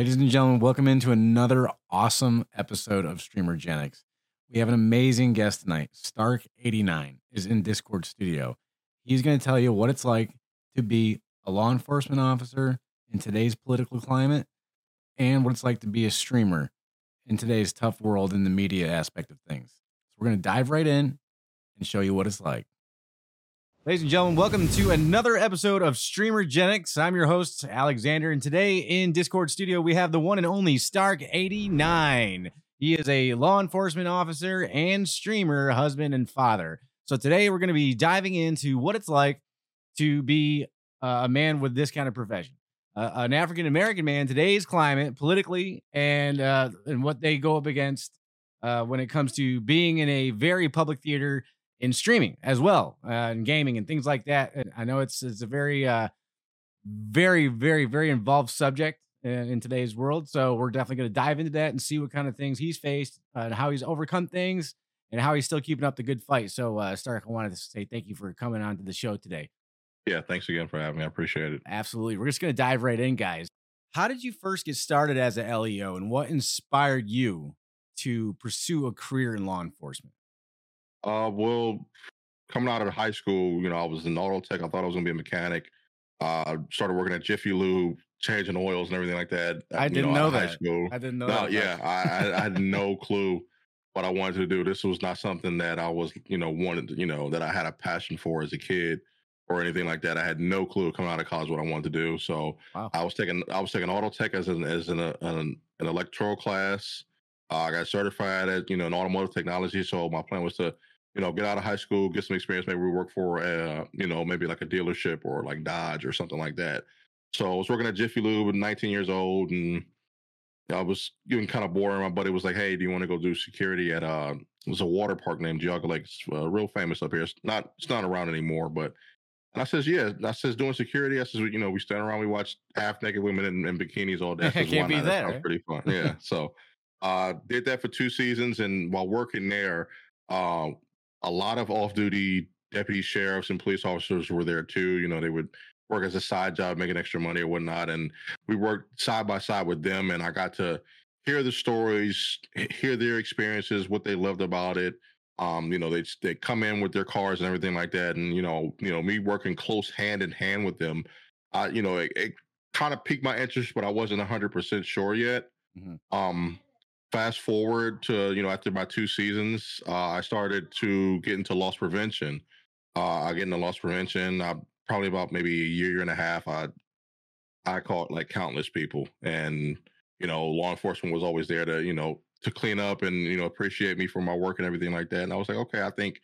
Ladies and gentlemen, welcome into another awesome episode of Streamer Streamergenics. We have an amazing guest tonight. Stark89 is in Discord studio. He's going to tell you what it's like to be a law enforcement officer in today's political climate and what it's like to be a streamer in today's tough world in the media aspect of things. So we're going to dive right in and show you what it's like. Ladies and gentlemen, welcome to another episode of Streamer Streamergenics. I'm your host, Alexander, and today in Discord Studio, we have the one and only Stark89. He is a law enforcement officer and streamer, husband, and father. So today we're going to be diving into what it's like to be uh, a man with this kind of profession. Uh, an African American man, today's climate, politically, and uh, and what they go up against uh, when it comes to being in a very public theater in streaming as well uh, and gaming and things like that. And I know it's it's a very uh, very very very involved subject in, in today's world. So we're definitely going to dive into that and see what kind of things he's faced uh, and how he's overcome things and how he's still keeping up the good fight. So uh, Stark, I wanted to say thank you for coming on to the show today. Yeah, thanks again for having me. I appreciate it. Absolutely. We're just going to dive right in, guys. How did you first get started as a LEO and what inspired you to pursue a career in law enforcement? Uh, well, coming out of high school, you know, I was in auto tech. I thought I was gonna be a mechanic. Uh, started working at Jiffy Lube, changing oils and everything like that. I you didn't out know that. High school. I didn't know No, that. yeah, I, I, had no clue what I wanted to do. This was not something that I was, you know, wanted, to, you know, that I had a passion for as a kid or anything like that. I had no clue coming out of college what I wanted to do. So Wow. I was taking, I was taking auto tech as an as an uh, an, an electoral class. Uh, I got certified at, you know, in automotive technology. So my plan was to, you know, get out of high school, get some experience. Maybe we work for, uh, you know, maybe like a dealership or like Dodge or something like that. So I was working at Jiffy Lube at 19 years old, and I was getting kind of boring. My buddy was like, "Hey, do you want to go do security at uh, it was a water park named Geauga Lake, it's uh, real famous up here. It's not, it's not around anymore, but." And I says, "Yeah." I says, "Doing security." I says, "You know, we stand around, we watch half naked women in, in bikinis all day." I says, Can't "Why beat not? that, right? pretty fun." Yeah. so, uh, did that for two seasons, and while working there, uh, a lot of off-duty deputy sheriffs and police officers were there too. You know, they would work as a side job, making extra money or whatnot, and we worked side by side with them, and I got to hear the stories, hear their experiences, what they loved about it. Um, you know, they they come in with their cars and everything like that, and you know, you know, me working close hand in hand with them. I, you know, it, it kind of piqued my interest, but I wasn't hundred percent sure yet. Mhm. Um, fast forward to you know after my two seasons, uh, I started to get into loss prevention. Uh, I get into loss prevention. I probably about maybe a year, year and a half. I I caught like countless people, and you know, law enforcement was always there to you know to clean up and you know appreciate me for my work and everything like that. And I was like, okay, I think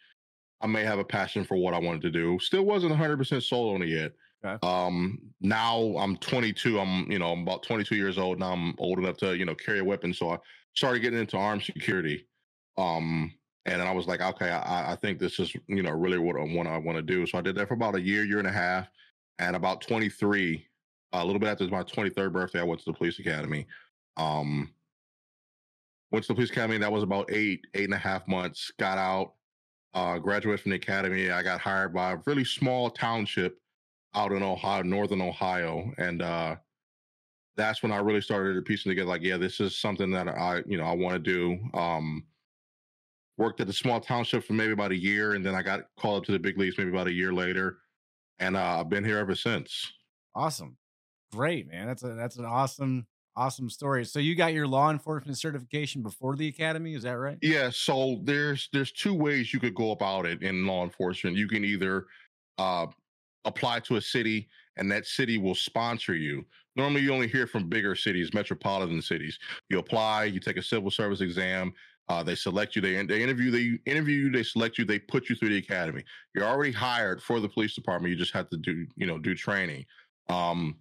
I may have a passion for what I wanted to do. Still wasn't 100 percent sold on it yet. Okay. Um, now I'm 22. I'm you know I'm about 22 years old now. I'm old enough to you know carry a weapon, so I started getting into armed security. Um, and I was like, okay, I, I think this is you know really what I want I want to do. So I did that for about a year, year and a half, and about 23, a little bit after my 23rd birthday, I went to the police academy. Um, went to the police academy. That was about eight, eight and a half months. Got out, uh, graduated from the academy. I got hired by a really small township out in Ohio, northern Ohio, and uh, that's when I really started piecing together. Like, yeah, this is something that I, you know, I want to do. Um, worked at the small township for maybe about a year, and then I got called up to the big leagues maybe about a year later, and uh, I've been here ever since. Awesome. Great, man. That's a that's an awesome awesome story. So you got your law enforcement certification before the academy, is that right? Yeah, so there's there's two ways you could go about it in law enforcement. You can either uh, apply to a city, and that city will sponsor you. Normally, you only hear from bigger cities, metropolitan cities. You apply, you take a civil service exam. Uh, they select you. They they interview. They interview you. They select you. They put you through the academy. You're already hired for the police department. You just have to do you know do training. Um,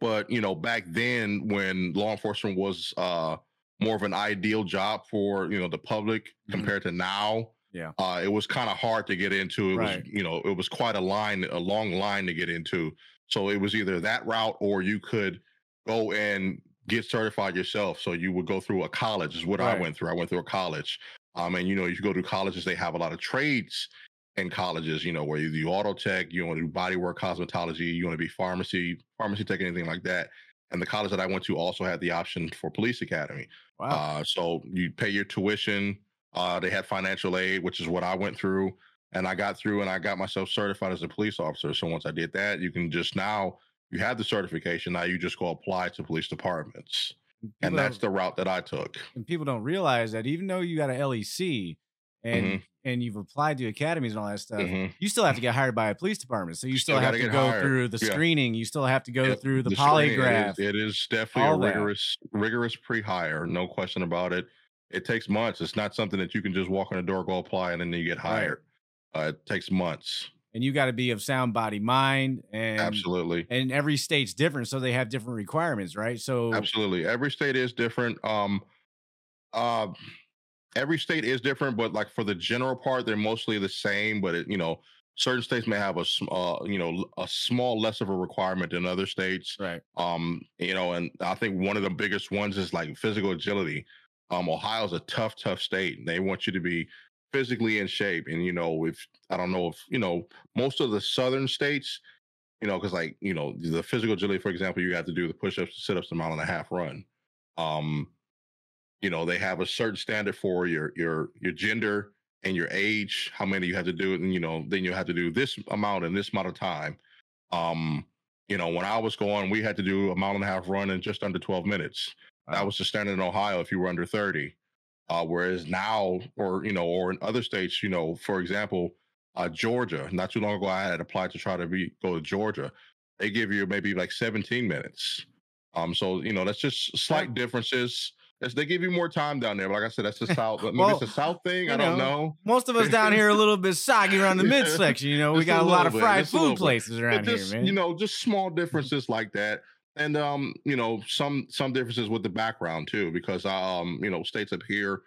but you know back then when law enforcement was uh, more of an ideal job for you know the public Mhm. compared to now. Yeah. Uh, it was kind of hard to get into. It Right. was you know it was quite a line, a long line to get into. So it was either that route or you could go and get certified yourself. So you would go through a college. Is what I went through. I went through a college. Um, and you know, you go to colleges, they have a lot of trades in colleges. You know, where you do auto tech, you want to do body work, cosmetology, you want to be pharmacy, pharmacy tech, anything like that. and the college that I went to also had the option for police academy. Wow. Uh, so you pay your tuition. Uh, they had financial aid, which is what I went through, and I got through, and I got myself certified as a police officer. So once I did that, you can just now you have the certification. Now you just go apply to police departments, and that's the route that I took. and people don't realize that even though you got an LEC and Mhm. and you've applied to academies and all that stuff, Mhm. you still have to get hired by a police department. So you still, still have gotta go hired. through the Yeah. screening. You still have to go Yep, through the, screening, polygraph. It is, it is definitely all a that. rigorous, rigorous pre-hire, no question about it. It takes months. It's not something that you can just walk in the door, go apply, and then you get Right. Uh, it takes months. and you got to be of sound body mind and Absolutely. and every state's different so they have different requirements right so Absolutely. Every state is different. Um, uh, every state is different, but like for the general part, they're mostly the same. But it, you know, certain states may have a, uh, you know, a small less of a requirement than other states. right Um, you know, and I think one of the biggest ones is like physical agility. Um, Ohio's a tough, tough state. They want you to be physically in shape. And you know, if I don't know if you know, most of the southern states, you know, because like you know, the physical agility, for example, you have to do the push-ups, the sit-ups, the mile and a half run. Um, you know, they have a certain standard for your your your gender and your age, how many you have to do it, and you know, then you have to do this amount in this amount of time. Um, you know, when I was going, we had to do a mile and a half run in just under 12 minutes. That was the standard in Ohio if you were under 30. Uh, whereas now, or you know, or in other states, you know, for example, uh, Georgia, not too long ago, I had applied to try to be go to Georgia. They give you maybe like 17 minutes. Um, so you know, that's just slight differences. That's, they give you more time down there. But like I said, that's the South. Maybe it's a South thing. I don't know, know. most of us down here are a little bit soggy around the Yeah. midsection you know we Just a got a, lot of fried food places around just here man you know, just small differences like that, and um, you know, some some differences with the background too, because um, you know, states up here,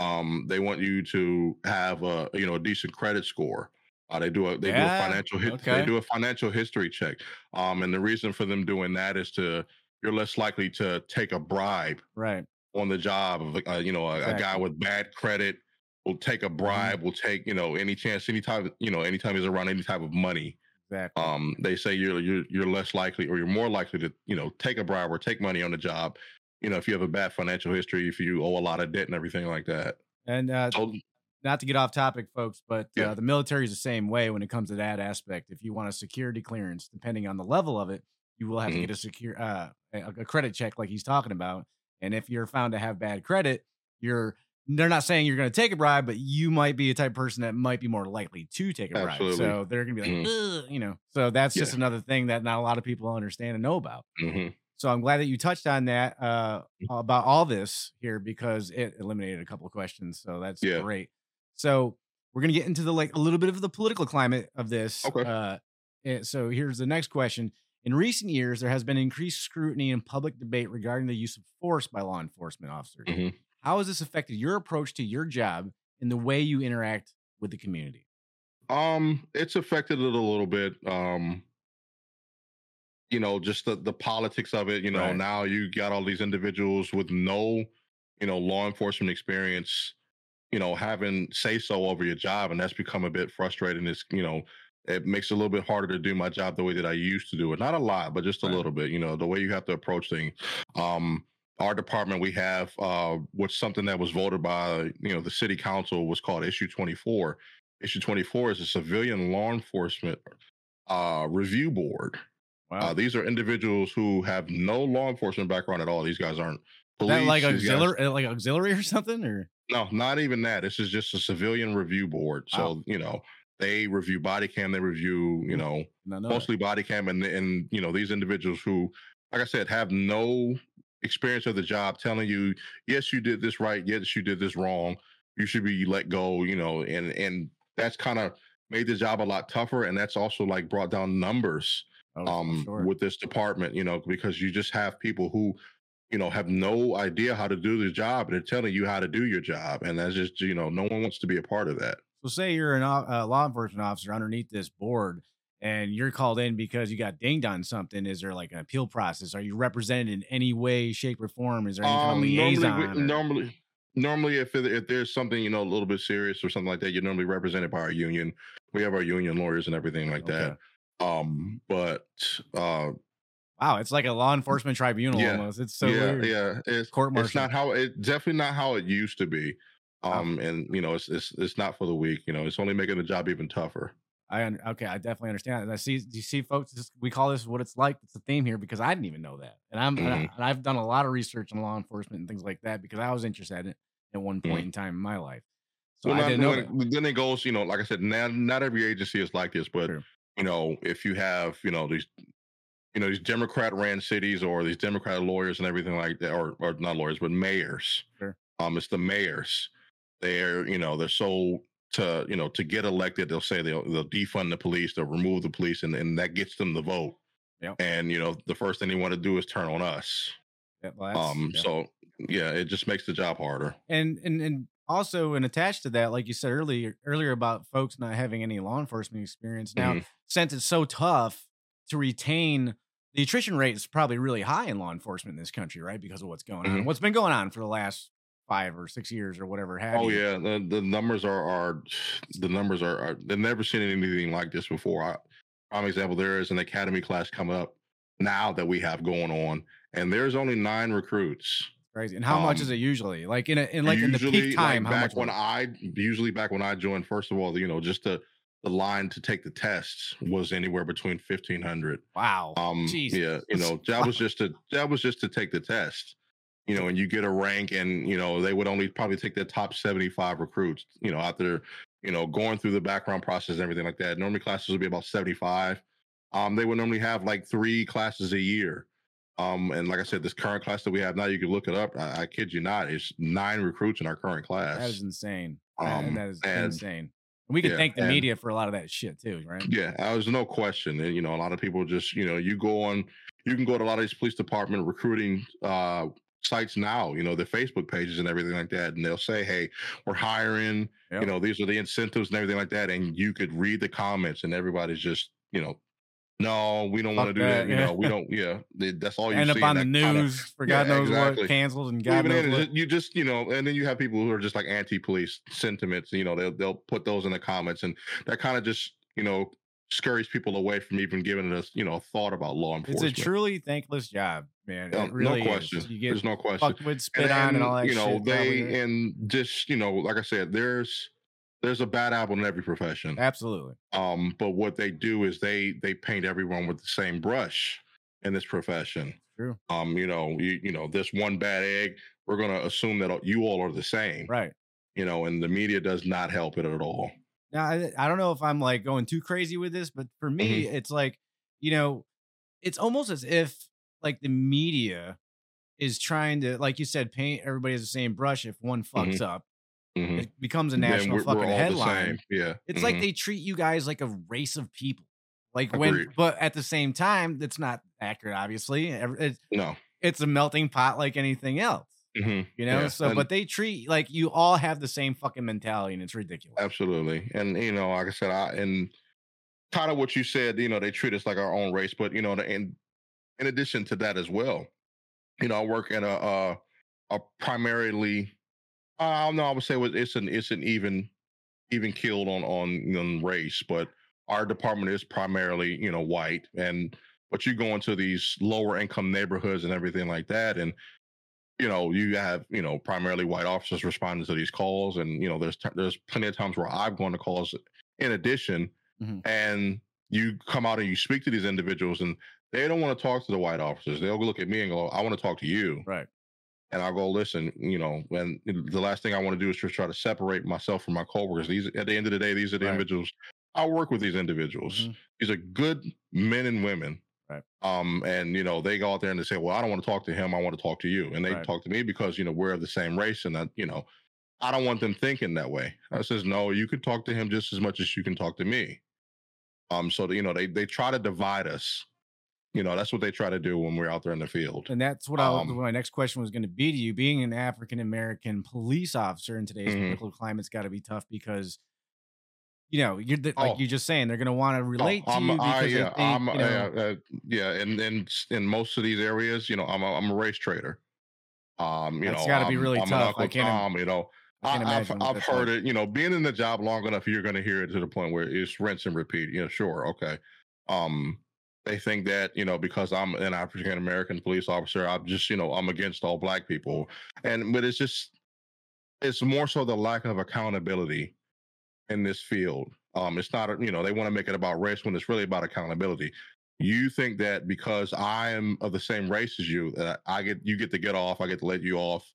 um, they want you to have a you know a decent credit score. Uh, they do a they Yeah, do a financial hit, okay. they do a financial history check. Um, and the reason for them doing that is to you're less likely to take a bribe right on the job of uh, you know a, a guy Mm-hmm. with bad credit will take a bribe will take you know any chance any of- you know anytime he's around any type of money exactly um they say you're you're you're less likely or you're more likely to you know take a bribe or take money on the job you know if you have a bad financial history if you owe a lot of debt and everything like that and uh so not to get off topic, folks, but Yeah. uh, the military is the same way when it comes to that aspect. If you want a security clearance, depending on the level of it, you will have Mhm. to get a secure uh, a, a credit check, like he's talking about. And if you're found to have bad credit, you're they're not saying you're going to take a bribe, but you might be a type of person that might be more likely to take a bribe. Absolutely. So they're going to be like, "Ugh," you know. So that's just another thing that not a lot of people understand and know about. mhm. So I'm glad that you touched on that uh, about all this here because it eliminated a couple of questions. So that's Yeah. great. So we're gonna get into the like a little bit of the political climate of this. Okay. Uh, so here's the next question. In recent years, there has been increased scrutiny and public debate regarding the use of force by law enforcement officers. Mhm. How has this affected your approach to your job and the way you interact with the community? um it's affected it a little bit um you know just the the politics of it you know Right. now you got all these individuals with no you know law enforcement experience you know having say so over your job and that's become a bit frustrating it's you know it makes it a little bit harder to do my job the way that i used to do it not a lot but just a Right. little bit you know the way you have to approach things um our department we have uh what's something that was voted by you know the city council was called issue 24 issue 24 is a civilian law enforcement uh review board Wow. uh, these are individuals who have no law enforcement background at all. These guys aren't Is that like police, guys- auxiliary, like auxiliary or something, or no, not even that. This is just a civilian review board. So Wow. you know, they review body cam. They review, you know, no, no, mostly body cam, and and you know these individuals who, like I said, have no experience of the job, telling you, yes, you did this right, yes, you did this wrong. You should be let go. You know, and and that's kind of made the job a lot tougher, and that's also like brought down numbers Oh, um sure. with this department you know because you just have people who you know have no idea how to do the job and they're telling you how to do your job and that's just you know no one wants to be a part of that So say you're uh, law enforcement officer underneath this board and you're called in because you got dinged on something. Is there like an appeal process? Are you represented in any way, shape, or form? Is there any kind of um liaison? normally or- normally normally if it, if there's something you know a little bit serious or something like that you're normally represented by our union we have our union lawyers and everything like Okay. that um but uh Wow, it's like a law enforcement tribunal Yeah. almost. It's so yeah, weird. yeah. It's Court it's not how it definitely not how it used to be. Wow. Um, and you know, it's it's it's not for the weak. You know, it's only making the job even tougher. I okay, I definitely understand. And I see, you see, folks, this, we call this what it's like. It's a theme here because I didn't even know that, and I'm and, I, and I've done a lot of research on law enforcement and things like that because I was interested in it at one point Mhm. in time in my life. So well, I didn't know then it goes. You know, like I said, not not every agency is like this, but you know, if you have you know these. You know these Democrat ran cities or these Democrat lawyers and everything like that, or or not lawyers, but mayors. Sure. Um, it's the mayors. They're you know they're so to you know to get elected, they'll say they'll they'll defund the police, they'll remove the police, and and that gets them the vote. Yep. And you know the first thing they want to do is turn on us. Yeah, well, Um, yeah. so yeah, it just makes the job harder. and and and also and attached to that, like you said earlier earlier about folks not having any law enforcement experience. Now, Mhm. since it's so tough to retain, the attrition rate is probably really high in law enforcement in this country, right? Because of what's going on, Mhm. what's been going on for the last five or six years or whatever. Have Oh you. yeah, the, the numbers are are the numbers are, are they've never seen anything like this before. I, prime example, there is an academy class coming up now that we have going on, and there's only nine recruits. crazy. And how much is Um, it usually? Like in a, in like in the peak time, like how back much? when? I usually back when I joined, first of all, you know, just the the line to take the tests was anywhere between fifteen hundred. wow. Um, Jesus. yeah, you know, that was just to that was just to take the test. You know, and you get a rank, and you know they would only probably take their top seventy-five recruits. You know, after you know going through the background process and everything like that. Normally classes would be about seventy-five. Um, they would normally have like three classes a year. Um, and like I said, this current class that we have now, you can look it up. I, I kid you not, it's nine recruits in our current class. That is insane. That- Um, that is and- insane. And we can yeah, thank the and- media for a lot of that shit too, right? Yeah, there's no question. And, you know, a lot of people just, you know, you go on, you can go to a lot of these police department recruiting uh, sites now, you know, their Facebook pages and everything like that. And they'll say, hey, we're hiring, Yep. you know, these are the incentives and everything like that. And you could read the comments and everybody's just, you know, no, we don't want to do that. that, You yeah. know, we don't, yeah, that's all you End see. up on the and that kinda- news for God yeah, knows exactly. what, canceled and God knows what. you just you know, and then you have people who are just like anti-police sentiments. You know, they'll they'll put those in the comments, and that kind of just you know scurries people away from even giving us you know a thought about law enforcement. It's a truly thankless job, man. No- it really no question. is. You get There's no question. fucked with, spit on, and all that you know shit. they and just you know like I said, there's there's a bad apple in every profession. Absolutely. Um, but what they do is they they paint everyone with the same brush in this profession. True. Um, you know, you you know, this one bad egg, we're gonna assume that you all are the same. Right. You know, and the media does not help it at all. Now, I, I don't know if I'm like going too crazy with this, but for me, Mm-hmm. it's like, you know, it's almost as if like the media is trying to, like you said, paint everybody as the same brush. If one fucks up, Mhm. it becomes a national we're- we're fucking the headline. Yeah. It's like Mhm. they treat you guys like a race of people. Like when, Agreed. but at the same time, that's not accurate. Obviously, it's, no. it's a melting pot like anything else. Mhm. You know. Yeah, So, and- but they treat like you all have the same fucking mentality, and it's ridiculous. Absolutely. And you know, like I said, I and kind of what you said, you know, they treat us like our own race, but you know, in in addition to that as well, you know, I work in a a, a primarily I don't know, I would say it's an it's an even even killed on on, on race, but our department is primarily, you know, white and but you go into these lower income neighborhoods and everything like that and you know you have you know primarily white officers responding to these calls and you know there's t- there's plenty of times where i've gone to calls in addition Mhm. and you come out and you speak to these individuals and they don't want to talk to the white officers they'll look at me and go i want to talk to you Right. and i'll go listen you know and the last thing i want to do is just try to separate myself from my coworkers these at the end of the day these are the Right. individuals i work with these individuals Mhm. these are good men and women Right. um and you know they go out there and they say well i don't want to talk to him i want to talk to you and they Right. talk to me because you know we're of the same race and that you know i don't want them thinking that way i says no you can talk to him just as much as you can talk to me um so you know they they try to divide us you know that's what they try to do when we're out there in the field And that's what I, Um, my next question was going to be to you. Being an African American police officer in today's Mhm. political climate's got to be tough because, you know, you're the, like Oh. you're just saying they're going to want to Oh, relate to I'm, you I, because they yeah, think, I'm, you know, uh, uh, yeah, and and in most of these areas, you know, I'm a, I'm a race traitor. Um, you That's know, gotta be really I'm tough. I can't Tom, you know, I I, can't have I've heard like. it. You know, being in the job long enough, you're going to hear it to the point where it's rinse and repeat. You know, sure, okay. Um, they think that you know because I'm an African American police officer, I'm just you know I'm against all black people, and but it's just it's more so the lack of accountability in this field. Um, it's not you know they want to make it about race when it's really about accountability. You think that because I am of the same race as you, that I get you get to get off, I get to let you off.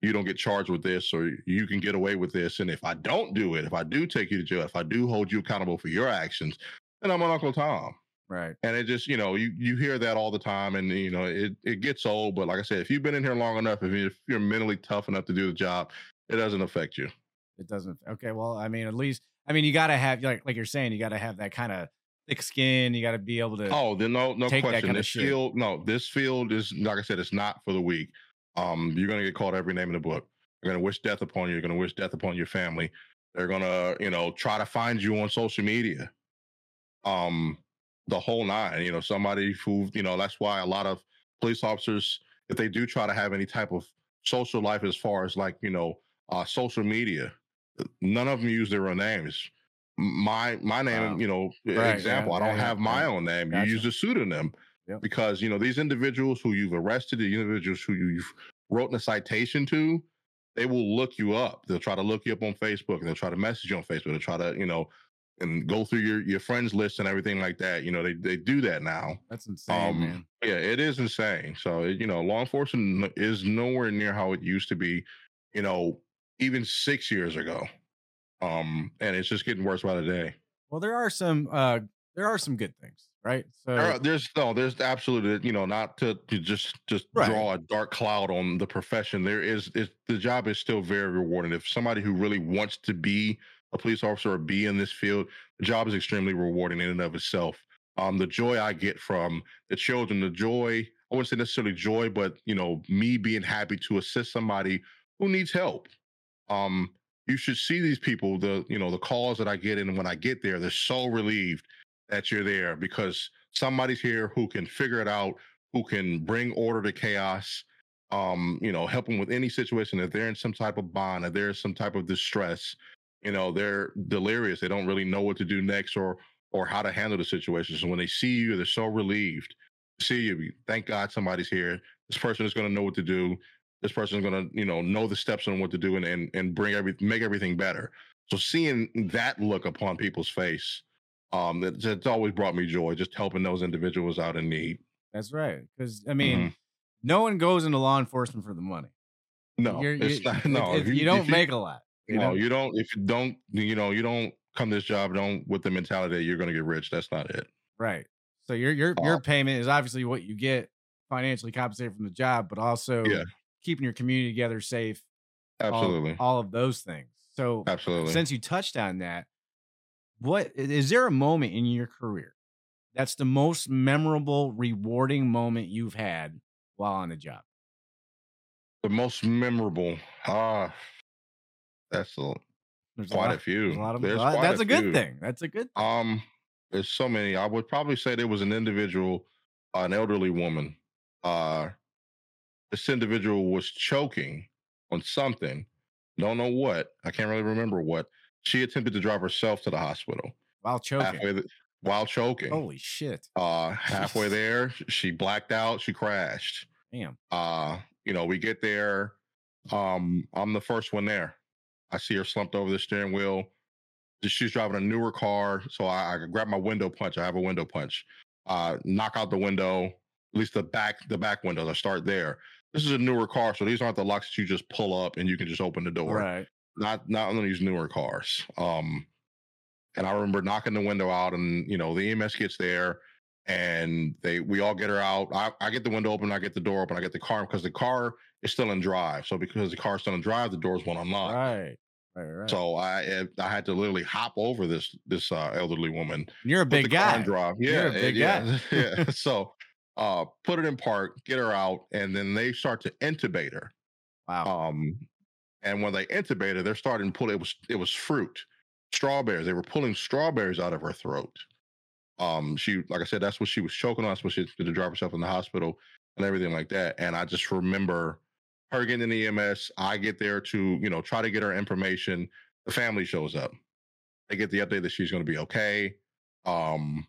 You don't get charged with this, or you can get away with this. And if I don't do it, if I do take you to jail, if I do hold you accountable for your actions, then I'm an Uncle Tom. Right. And it just, you know, you you hear that all the time, and you know, it it gets old. But like I said, if you've been in here long enough, if, you, if you're mentally tough enough to do the job, it doesn't affect you. It doesn't. Okay. Well, I mean, at least, I mean, you got to have like like you're saying, you got to have that kind of thick skin. You got to be able to. Oh, then no, no question. This field, no, this field is like I said, it's not for the weak. Um, you're gonna get called every name in the book. They're gonna wish death upon you. You're gonna wish death upon your family. They're gonna, you know, try to find you on social media. Um, the whole nine. You know, somebody who, you know, that's why a lot of police officers, if they do try to have any type of social life as far as like, you know, uh social media, none of them use their own names. My my name, Wow. you know, Right, example, yeah, I don't yeah, yeah, have my yeah. own name. Gotcha. You use a pseudonym Yep. because you know these individuals who you've arrested, the individuals who you've wrote a citation to, they will look you up. They'll try to look you up on Facebook. and They'll try to message you on Facebook. They'll try to, you know, and go through your your friends list and everything like that. You know, they they do that now. That's insane, Um, man. Yeah, it is insane. So you know, law enforcement is nowhere near how it used to be. You know, even six years ago. Um, and it's just getting worse by the day. Well, there are some. uh There are some good things, right? So There are- there's no, there's absolutely, you know, not to, to just just Right. draw a dark cloud on the profession. There is, is the job is still very rewarding. If somebody who really wants to be a police officer or be in this field, the job is extremely rewarding in and of itself. Um, the joy I get from the children, the joy, I wouldn't say necessarily joy, but you know, me being happy to assist somebody who needs help. Um, you should see these people, the you know, the calls that I get in when I get there, they're so relieved that you're there because somebody's here who can figure it out, who can bring order to chaos, um, you know, help them with any situation. If they're in some type of bond, if there's some type of distress, you know, they're delirious. They don't really know what to do next or or how to handle the situation. So when they see you, they're so relieved see you. Thank God somebody's here. This person is going to know what to do. This person's going to, you know, know the steps on what to do and and, and bring every make everything better. So seeing that look upon people's face, um, it's, it's always brought me joy. Just helping those individuals out in need. that's right. Because I mean, Mhm. no one goes into law enforcement for the money. No, You're, it's you, not. No, it- if you, don't if make a lot. you no, know? you don't. If you don't, you know, you don't come to this job. Don't with the mentality that you're going to get rich. That's not it. Right. So your your Uh, your payment is obviously what you get financially compensated from the job, but also Yeah. Keeping your community together, safe. Absolutely, All, of those things. So absolutely. since you touched on that, what is there a moment in your career that's the most memorable, rewarding moment you've had while on the job? the most memorable. Ah, that's a, There's quite lot, a few. there's a lot of There's lot- quite that's a, good few. thing. That's a good Um, there's so many. I would probably say there was an individual, uh, an elderly woman. Uh, this individual was choking on something. Don't know what. I can't really remember what. She attempted to drive herself to the hospital while choking. th- while choking. Holy shit. Uh, halfway there, she blacked out. She crashed. Damn. Uh, you know, we get there. Um, I'm the first one there. I see her slumped over the steering wheel. She's driving a newer car, so I, I grab my window punch. I have a window punch. Uh, knock out the window, at least the back, the back windows. I start there. This is a newer car, so these aren't the locks that you just pull up and you can just open the door Right. not not on these newer cars. Um, and I remember knocking the window out, and you know the EMS gets there, and they we all get her out. I, I get the window open, I get the door open, I get the car because the car is still in drive. So because the car's still in drive, the doors won't unlock. Right. Right. Right. So I eh, I had to literally hop over this this uh, elderly woman. you're a big guy. drive. Yeah, You're a eh, big yeah, yeah. So uh, put it in park, get her out, and then they start to intubate her. Wow. Um, and when they intubated, they're starting to pull. It was it was fruit, strawberries. They were pulling strawberries out of her throat. Um, she like I said, that's what she was choking on. That's what she did to drive herself in the hospital and everything like that. And I just remember her getting in the EMS. I get there to you know try to get her information. The family shows up. They get the update that she's going to be okay. Um,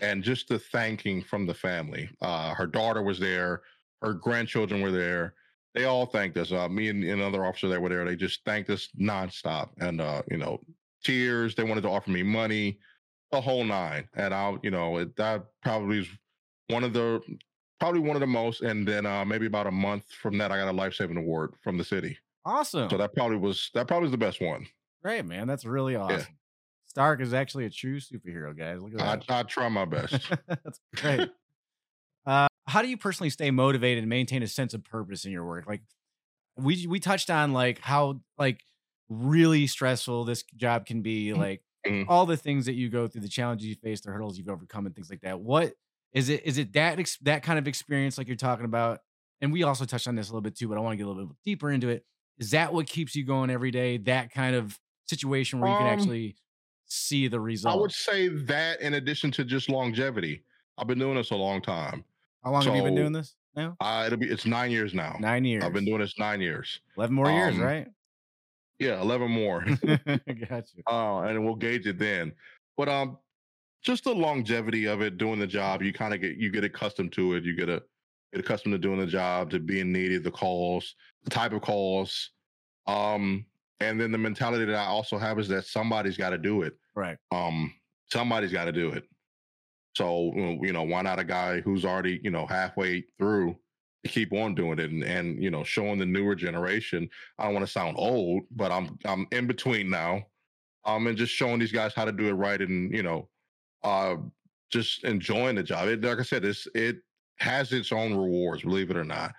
and just the thanking from the family. Uh, her daughter was there, her grandchildren were there. They all thanked us. Uh, me and another officer that were there. They just thanked us nonstop, and uh, you know, tears. They wanted to offer me money, the whole nine. And I, you know, it, that probably is one of the probably one of the most. And then uh, maybe about a month from that, I got a life saving award from the city. Awesome. So that probably was that probably was the best one. Great, man. That's really awesome. Stark is actually a true superhero, guys. Look at that. I try my best. That's great. uh, how do you personally stay motivated and maintain a sense of purpose in your work? Like we we touched on like how like really stressful this job can be, like Mhm. all the things that you go through, the challenges you face, the hurdles you've overcome, and things like that. What is it? Is it that ex- that kind of experience like you're talking about? And we also touched on this a little bit too, but I want to get a little bit deeper into it. Is that what keeps you going every day? That kind of situation where you can Um, actually see the result. I would say that in addition to just longevity. I've been doing this a long time. How long have you been doing this now? Uh, it'll be it's nine years now. Nine years. I've been doing this nine years. eleven more years, um, right? Yeah, eleven more. gotcha. uh, and we'll gauge it then. But um, just the longevity of it, doing the job, you kind of get you get accustomed to it. You get a get accustomed to doing the job, to being needed, the calls, the type of calls, um, and then the mentality that I also have is that somebody's got to do it. Right. Um, somebody's got to do it. So you know, why not a guy who's already you know halfway through to keep on doing it and and you know showing the newer generation. I don't want to sound old, but I'm I'm in between now um, and just showing these guys how to do it right, and you know, uh, just enjoying the job. It, like I said, it's it has its own rewards, believe it or not.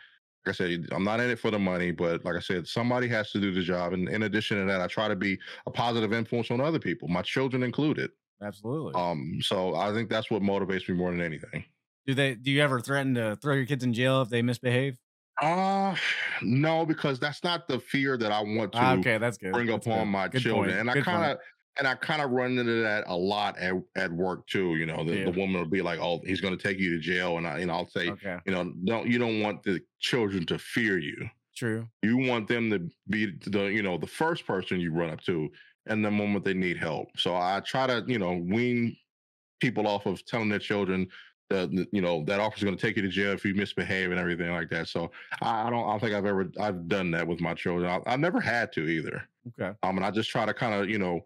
Like I said, I'm not in it for the money, but like I said, somebody has to do the job. And in addition to that, I try to be a positive influence on other people, my children included. Absolutely. Um, so I think that's what motivates me more than anything. do they? Do you ever threaten to throw your kids in jail if they misbehave? Uh no, because that's not the fear that I want to Ah, okay, that's good. bring That's upon good. my Good children. point. And I Good point. kind of and I kind of run into that a lot at, at work too. You know, the, Yeah. the woman will be like, "Oh, he's going to take you to jail," and I, you know, I'll say, Okay, you know, don't you don't want the children to fear you. true. You want them to be the you know the first person you run up to, and the moment they need help. So I try to you know wean people off of telling their children that you know that officer's going to take you to jail if you misbehave and everything like that. So I, I don't I don't think I've ever I've done that with my children. I, I've never had to either. Okay, Um, and I just try to kind of, you know,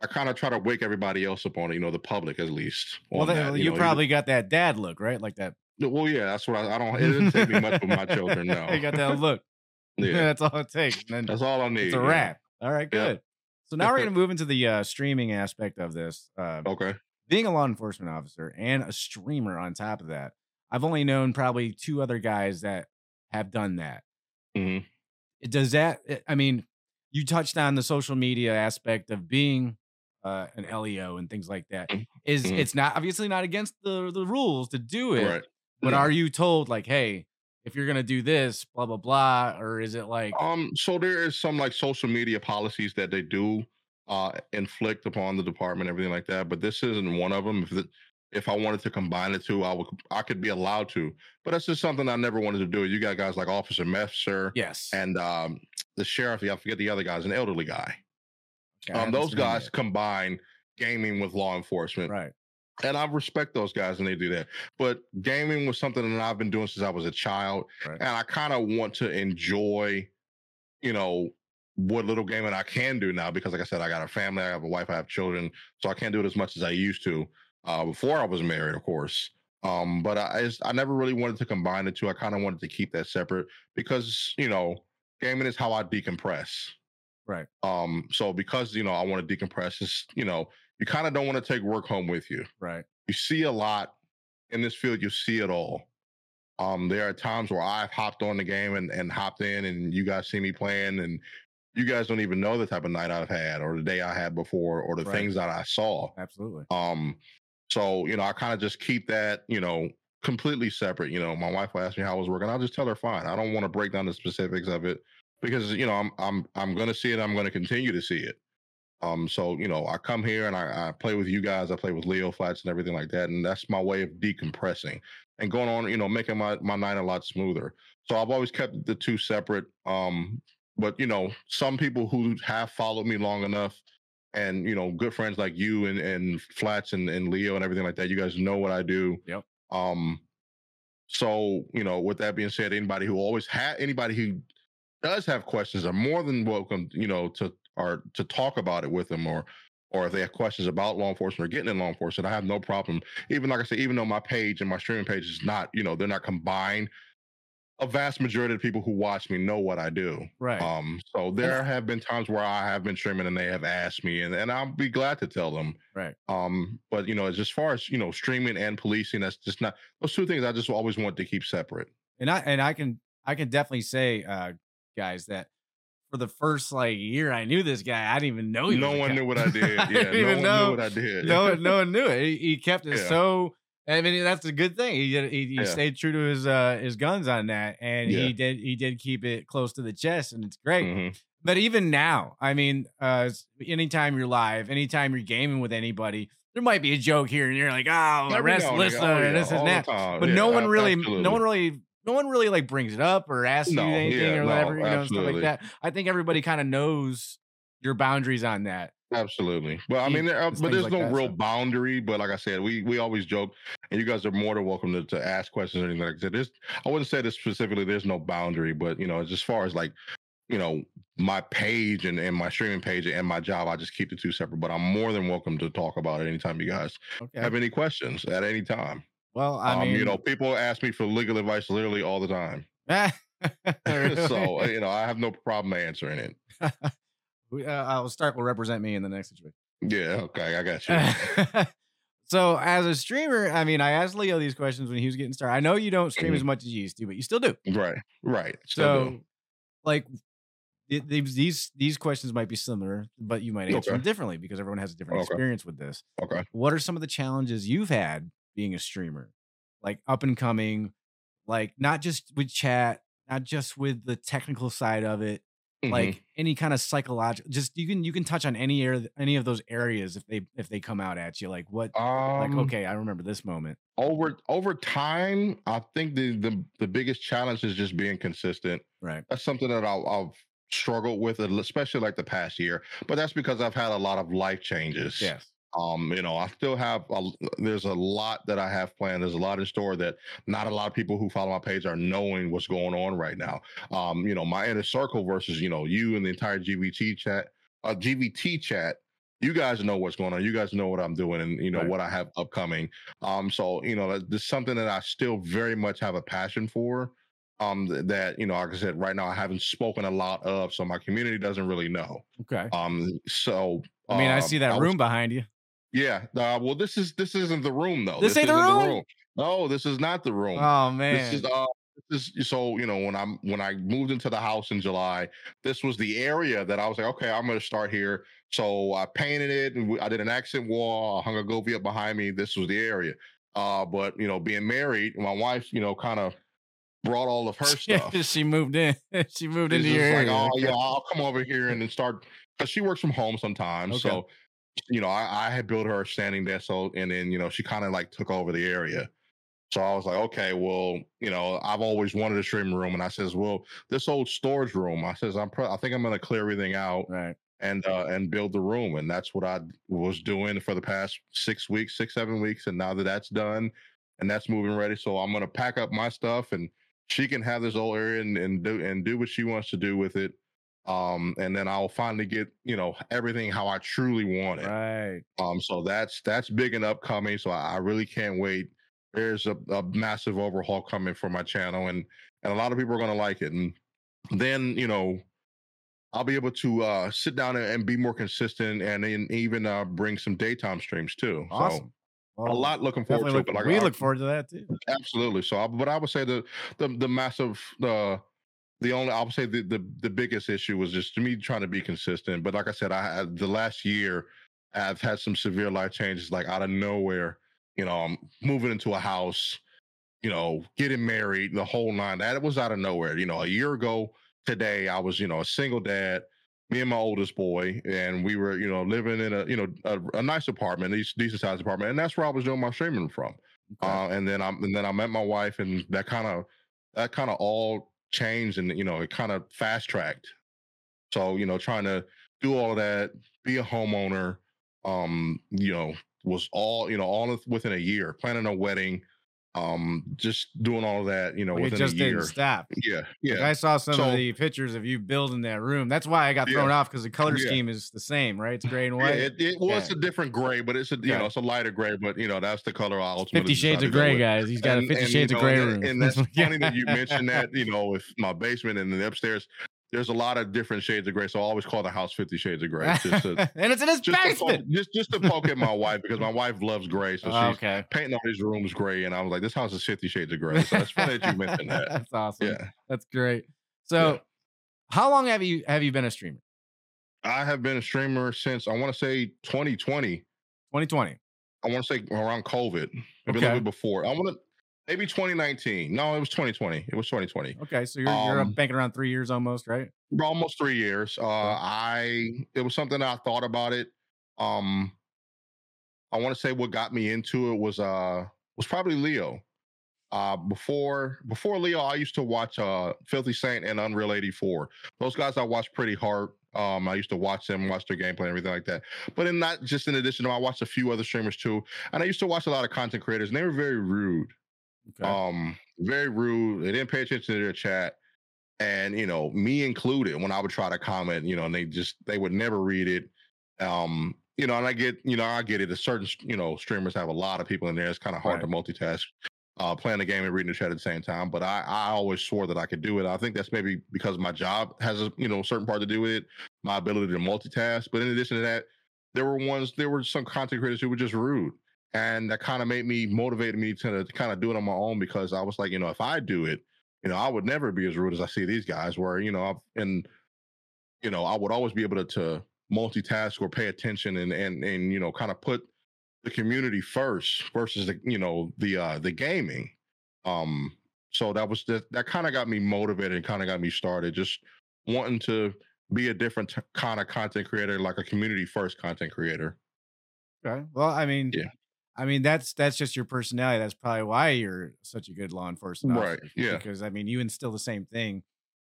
I kind of try to wake everybody else up on it, you know, the public at least. well, that, you, know, probably got that dad look, right? Like that. Well, yeah, that's what I, I don't. It doesn't take me much with my children. No, you got that look. yeah, that's all it takes. Then that's all I need. it's a yeah. wrap. All right, Yeah. good. So now we're gonna move into the uh, streaming aspect of this. Uh, Okay. being a law enforcement officer and a streamer on top of that, I've only known probably two other guys that have done that. hmm Does that? I mean, you touched on the social media aspect of being uh, an LEO and things like that. Is Mhm. Is Mhm. it's not obviously not against the the rules to do it, Right. but No. are you told like, hey, if you're gonna do this, blah blah blah, or is it like, Um. So there is some like social media policies that they do uh inflict upon the department, everything like that. But this isn't one of them. If it, if I wanted to combine the two, I would I could be allowed to. But that's just something I never wanted to do. You got guys like Officer Messer yes, and um the sheriff. I forget the other guy's an elderly guy. I Um, those guys yet. combine gaming with law enforcement, right? and I respect those guys when they do that. But gaming was something that I've been doing since I was a child, Right. and I kind of want to enjoy, you know, what little gaming I can do now because, like I said, I got a family, I have a wife, I have children, so I can't do it as much as I used to uh, before I was married, of course. Um, but I, I just I never really wanted to combine the two. I kind of wanted to keep that separate because you know, gaming is how I decompress. Right. Um, so because you know I want to decompress, it's you know, you kind of don't want to take work home with you. Right. You see a lot in this field, you see it all. Um, there are times where I've hopped on the game and, and hopped in and you guys see me playing and you guys don't even know the type of night I've had or the day I had before or the Right. things that I saw. Absolutely. Um, so you know, I kind of just keep that, you know, completely separate. You know, my wife will ask me how I was working. I'll just tell her fine. I don't want to break down the specifics of it because you know I'm I'm I'm gonna see it. I'm gonna continue to see it. Um, so you know, I come here and I, I play with you guys. I play with Leo flats and everything like that, and that's my way of decompressing and going on. You know, making my my night a lot smoother. So I've always kept the two separate. Um, but you know, some people who have followed me long enough and you know, good friends like you and and Flats and, and Leo and everything like that. You guys know what I do. Yep. Um, so you know, with that being said, anybody who always had anybody who does have questions are more than welcome, you know, to or to talk about it with them or or if they have questions about law enforcement or getting in law enforcement, I have no problem. Even like I said, even though my page and my streaming page is not, you know, they're not combined, a vast majority of people who watch me know what I do. Right. Um, so there have been times where I have been streaming and they have asked me, and, and I'll be glad to tell them. Right. Um, but you know, as, as far as you know, streaming and policing, that's just not those two things I just always want to keep separate. And I and I can I can definitely say, uh, guys, that for the first like year I knew this guy, I didn't even know no one knew what I did. I Yeah, didn't no even one know- knew what I did. no, one- no one knew it. He, he kept it Yeah. so. I mean, that's a good thing. He he, he Yeah. stayed true to his uh his guns on that, and Yeah. he did he did keep it close to the chest, and it's great. Mhm. But even now, I mean, uh, anytime you're live, anytime you're gaming with anybody, there might be a joke here and you're like, oh, arrest listener, again. Oh, and yeah, this and that. But Yeah, no one really, absolutely. no one really, no one really like brings it up or asks No, you anything yeah, or no, whatever, you know, stuff like that. I think everybody kind of knows your boundaries on that. Absolutely. Well, I mean, there, uh, it's but there's like no that, real so. boundary. But like I said, we we always joke, and you guys are more than welcome to, to ask questions or anything like that. There's, I wouldn't say this specifically. There's no boundary, but you know, as far as like, you know, my page and, and my streaming page and my job, I just keep the two separate. But I'm more than welcome to talk about it anytime you guys Okay. have any questions at any time. Well, I um, mean, you know, people ask me for legal advice literally all the time. So you know, I have no problem answering it. We- uh, I'll Stark will represent me in the next situation. Yeah, okay, I got you. so as a streamer, I mean, I asked Leo these questions when he was getting started. I know you don't stream as much as you used to, but you still do. right, right. Still do. So, like, th- these these these questions might be similar, but you might answer them differently because everyone has a different Okay. experience with this. okay. What are some of the challenges you've had being a streamer, like up and coming, like not just with chat, not just with the technical side of it, Mhm. like any kind of psychological just you can you can touch on any area any of those areas if they if they come out at you like what like um, okay i remember this moment over over time, I think the the the biggest challenge is just being consistent. right That's something that I've, I've struggled with, especially like the past year. But that's because I've had a lot of life changes. yes Um, you know, I still have a, there's a lot that I have planned. There's a lot in store that not a lot of people who follow my page are knowing what's going on right now. Um, you know, my inner circle versus you know you and the entire GVT chat, uh, GVT chat. You guys know what's going on. You guys know what I'm doing, and you know Right. what I have upcoming. Um, so you know, this is something that I still very much have a passion for. Um, th- that you know, like I said, right now I haven't spoken a lot of, so my community doesn't really know. okay Um, so i mean i uh, see that was- room behind you yeah. Uh, well, this is this isn't the room though. This ain't the isn't room? No, this is not the room. oh man This is uh this is so you know when I'm when I moved into the house in July, this was the area that I was like, okay, I'm gonna start here. So I painted it and I did an accent wall. I hung a Govee up behind me. This was the area. Uh, but you know, being married, my wife, you know, kind of brought all of her stuff. she moved in she moved It's into your like, area oh yeah, I'll come over here and then start because she works from home sometimes. Okay. So, you know, I, I had built her a standing desk, so and then you know she kind of like took over the area. So I was like, okay, well, you know, I've always wanted a streaming room, and I says, well, this old storage room, I says, I'm, pro- I think I'm gonna clear everything out right and uh, and build the room, and that's what I was doing for the past six weeks, six seven weeks, and now that that's done, and that's moving ready, so I'm gonna pack up my stuff, and she can have this old area and, and do and do what she wants to do with it, um, and then I'll finally get you know everything how I truly want it. right Um, so that's that's big and upcoming. So I, I really can't wait. There's a, a massive overhaul coming for my channel, and and a lot of people are gonna like it. And then you know, I'll be able to uh, sit down and, and be more consistent, and then even uh, bring some daytime streams too. awesome So a lot looking forward to. look, it, but like we I- look forward to that too Absolutely. So, I, but I would say the the the massive the the only I would say the, the the biggest issue was just to me trying to be consistent. But like I said, I the last year I've had some severe life changes, like out of nowhere. You know, I'm moving into a house. You know, getting married, the whole nine. That was out of nowhere. You know, a year ago today, I was you know a single dad. Me and my oldest boy, and we were, you know, living in a, you know, a, a nice apartment, a decent sized apartment, and that's where I was doing my streaming from. Okay. Uh, and then I'm and then I met my wife, and that kind of that kind of all changed, and you know, it kind of fast tracked. So you know, trying to do all that, be a homeowner. Um, you know, was all you know all within a year, planning a wedding, um, just doing all of that. You know, Like, it within just a year. didn't stop. Yeah, Like, yeah. I saw some So- of the pictures of you building that room. That's why I got thrown Yeah. off because the color Yeah. scheme is the same, right? It's gray and Yeah, white. it, it well, it's Yeah. a different gray, but it's a you Yeah. know it's a lighter gray, but you know that's the color I ultimately Fifty Shades of Gray, guys. He's got a Fifty and, Shades you of Gray and- room. And that's funny that you mentioned that, you know, with my basement and then upstairs, there's a lot of different shades of gray. So I always call the house Fifty Shades of Gray. To, and it's in his just, to poke, basement. just, just to poke at my wife because my wife loves gray. So Oh, she's okay. painting all these rooms gray. And I was like, this house is Fifty Shades of Gray. So it's funny that you mentioned that. That's awesome. Yeah. That's great. So, Yeah. how long have you have you been a streamer? I have been a streamer since I want to say 2020. 2020. I want to say around COVID, maybe a little bit before. I want to maybe 2019. No, it was 2020. It was 2020. Okay, so you're you're Um, banking around three years almost, right? almost three years. Uh, I it was something I thought about it. Um, I want to say what got me into it was uh was probably Leo. Uh, before before Leo, I used to watch uh Filthy Saint and Unreal 84. Those guys I watched pretty hard. Um, I used to watch them, watch their gameplay, and everything like that. But in not just in addition to, I watched a few other streamers too, and I used to watch a lot of content creators, and they were very rude Okay. um very rude they didn't pay attention to their chat and you know me included when i would try to comment you know and they just they would never read it um you know and i get you know i get it a certain you know streamers have a lot of people in there it's kind of hard to multitask uh playing the game and reading the chat at the same time but i i always swore that i could do it i think that's maybe because my job has a you know certain part to do with it my ability to multitask but in addition to that there were ones there were some content creators who were just rude and that kind of made me motivated me to, to kind of do it on my own because I was like, you know, if I do it, you know, I would never be as rude as I see these guys. Where you know, I've, and you know, I would always be able to, to multitask or pay attention and and and you know, kind of put the community first versus the you know the uh the gaming. Um, so that was that that kind of got me motivated and kind of got me started, just wanting to be a different kind of content creator, like a community first content creator. Okay. Well, I mean, Yeah. I mean that's that's just your personality. That's probably why you're such a good law enforcement Right, yeah. Because I mean, you instill the same thing,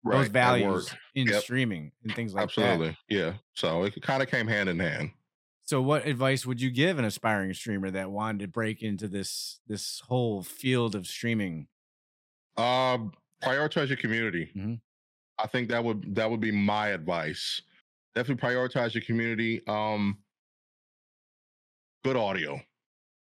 Right, those values in Yep. streaming and things like that. Absolutely. Yeah. So it kind of came hand in hand. So, what advice would you give an aspiring streamer that wanted to break into this this whole field of streaming? Um, prioritize your community. Mhm. I think that would that would be my advice. Definitely prioritize your community. Um, good audio,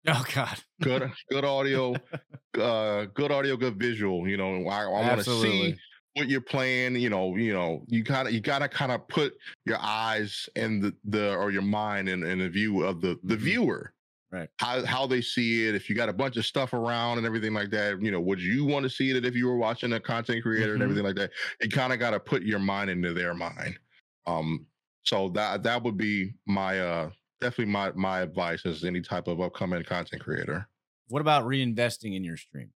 Oh God, good good audio, uh, good audio, good visual. You know, I, I want to see what you're playing. You know, you know, you gotta you gotta kind of put your eyes and the the or your mind in, in the view of the the Mhm. viewer. Right. How how they see it. If you got a bunch of stuff around and everything like that, you know, would you want to see it if you were watching a content creator Mhm. and everything like that? You kind of got to put your mind into their mind. Um, so that that would be my uh definitely my my advice as any type of upcoming content creator. What about reinvesting in your stream?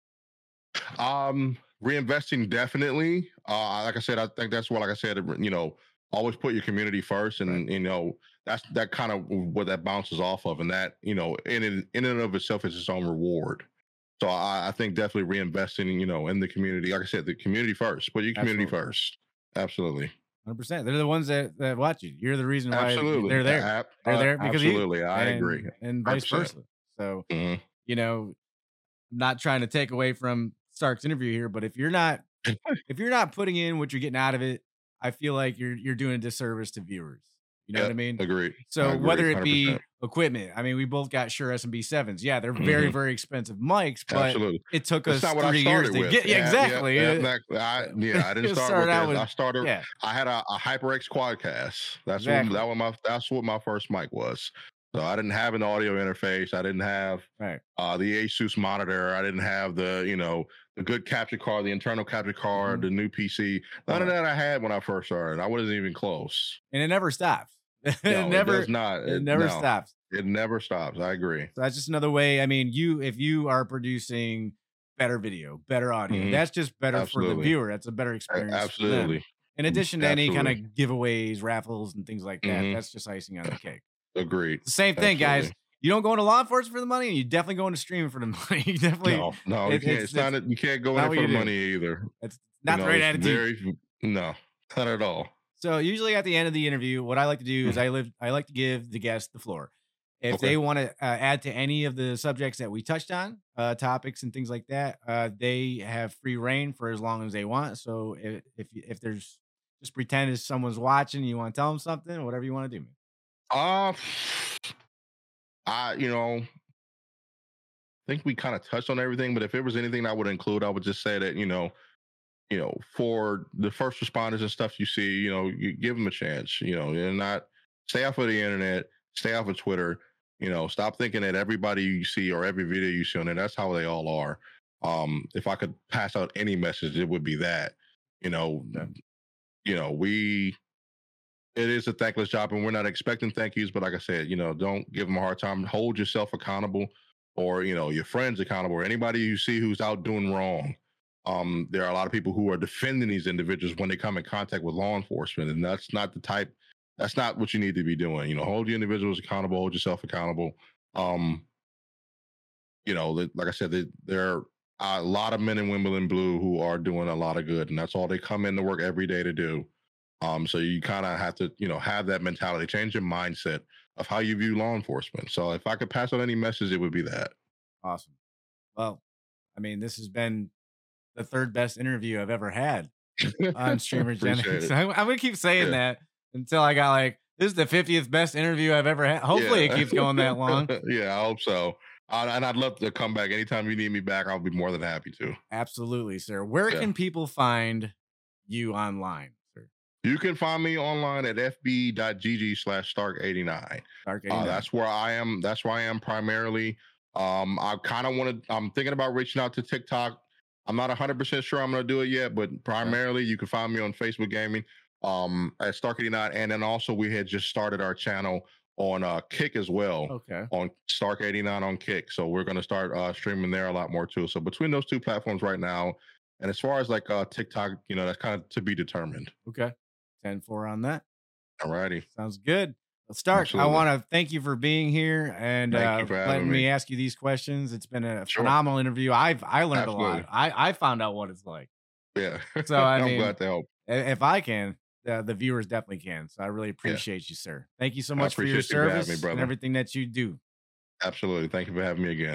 Um, reinvesting definitely. Uh, like I said, I think that's what, like I said, you know, always put your community first, and you know, that's that kind of what that bounces off of, and that you know, in in and of itself is its own reward. So I, I think definitely reinvesting, you know, in the community. Like I said, the community first. Put your community Absolutely. first. Absolutely. Hundred percent. They're the ones that, that watch you. You're the reason why Absolutely. they're there. They're uh, there because of you. absolutely. I and, agree. and vice 100%. versa. So Mhm. you know, I'm not trying to take away from Stark's interview here, but if you're not if you're not putting in what you're getting out of it, I feel like you're you're doing a disservice to viewers. You know what I mean? Agreed. I So agree, whether it be 100%. equipment, I mean, we both got Shure SMB sevens. Yeah, they're very Mhm. very expensive mics, but Absolutely. it took That's us not what I three years started to get. Yeah, Yeah, exactly. Yeah, exactly. I, yeah, I didn't You start with with- I started. yeah. I had a, a HyperX Quadcast. That's Exactly. what that was my. That's what my first mic was. So I didn't have an audio interface. I didn't have Right. uh, the Asus monitor. I didn't have the you know the good capture card, the internal capture card, Mhm. the new PC. None of that I had when I first started. I wasn't even close. And it never stops. it No, never It not. it never no, stops. It never stops. I agree. So that's just another way. I mean, you if you are producing better video, better audio, Mhm. that's just better for the viewer. That's a better experience. Absolutely. In addition to any kind of giveaways, raffles, and things like that, Mhm. that's just icing on the cake. Agreed. It's same thing, guys. You don't go into law enforcement for the money, and you definitely go into streaming for the money. you definitely No, no, you can't. it's- It's, not. You can't go in for the do. money either. it's not You the know, right it's attitude. Very, no, not at all. So usually at the end of the interview, what I like to do is Mhm. I live I like to give the guest the floor. If Okay. they want to uh, add to any of the subjects that we touched on, uh, topics and things like that, uh, they have free reign for as long as they want. So if if, if there's just pretend as someone's watching, you want to tell them something, whatever you want to do. man. Uh, I you know, I think we kind of touched on everything. But if it was anything I would include, I would just say that you know, you know, for the first responders and stuff you see, you know, you give them a chance. You know, and not stay off of the internet, stay off of Twitter. You know, stop thinking that everybody you see or every video you see on there, that's how they all are. Um, if I could pass out any message, it would be that. You know, Okay. you know, we it is a thankless job and we're not expecting thank yous but like i said you know don't give them a hard time. Hold yourself accountable or you know your friends accountable or anybody you see who's out doing wrong. Um there are a lot of people who are defending these individuals when they come in contact with law enforcement and that's not the type that's not what you need to be doing. You know hold your individuals accountable hold yourself accountable. Um you know like i said there are a lot of men and women in blue who are doing a lot of good and that's all they come in to work every day to do um, so you kind of have to, you know, have that mentality, change your mindset of how you view law enforcement. So if I could pass on any message, it would be that. Awesome. Well, I mean, this has been the third best interview I've ever had on StreamerGenics. I'm, I'm gonna keep saying Yeah. that until I got like this is the 50th best interview I've ever had. Hopefully, Yeah. it keeps going that long. yeah, I hope so. I, and I'd love to come back anytime you need me back. I'll be more than happy to. Absolutely, sir. Where Yeah. can people find you online? You can find me online at fb.gg slash stark89. Dark Uh, 89. that's where I am. That's where I am primarily. Um, I kind of want to. I'm thinking about reaching out to TikTok. I'm not 100 percent sure I'm going to do it yet, but primarily you can find me on Facebook Gaming um, at Stark89, and then also we had just started our channel on uh, Kick as well okay. on Stark89 on Kick. So we're going to start uh, streaming there a lot more too. So between those two platforms right now, and as far as like uh, TikTok, you know, that's kind of to be determined. Okay. 10 4 on that. Alrighty. Sounds good. Well, Stark, I Absolutely. want to thank you for being here and uh, letting me me. ask you these questions. It's been a Sure. phenomenal interview. I've I learned a lot. I I found out what it's like. Yeah. So, I I'm mean, glad to help. If I can, uh, the viewers definitely can. So I really appreciate you, sir. Thank you so much for your appreciate you for service me, and everything that you do. Absolutely. Thank you for having me again.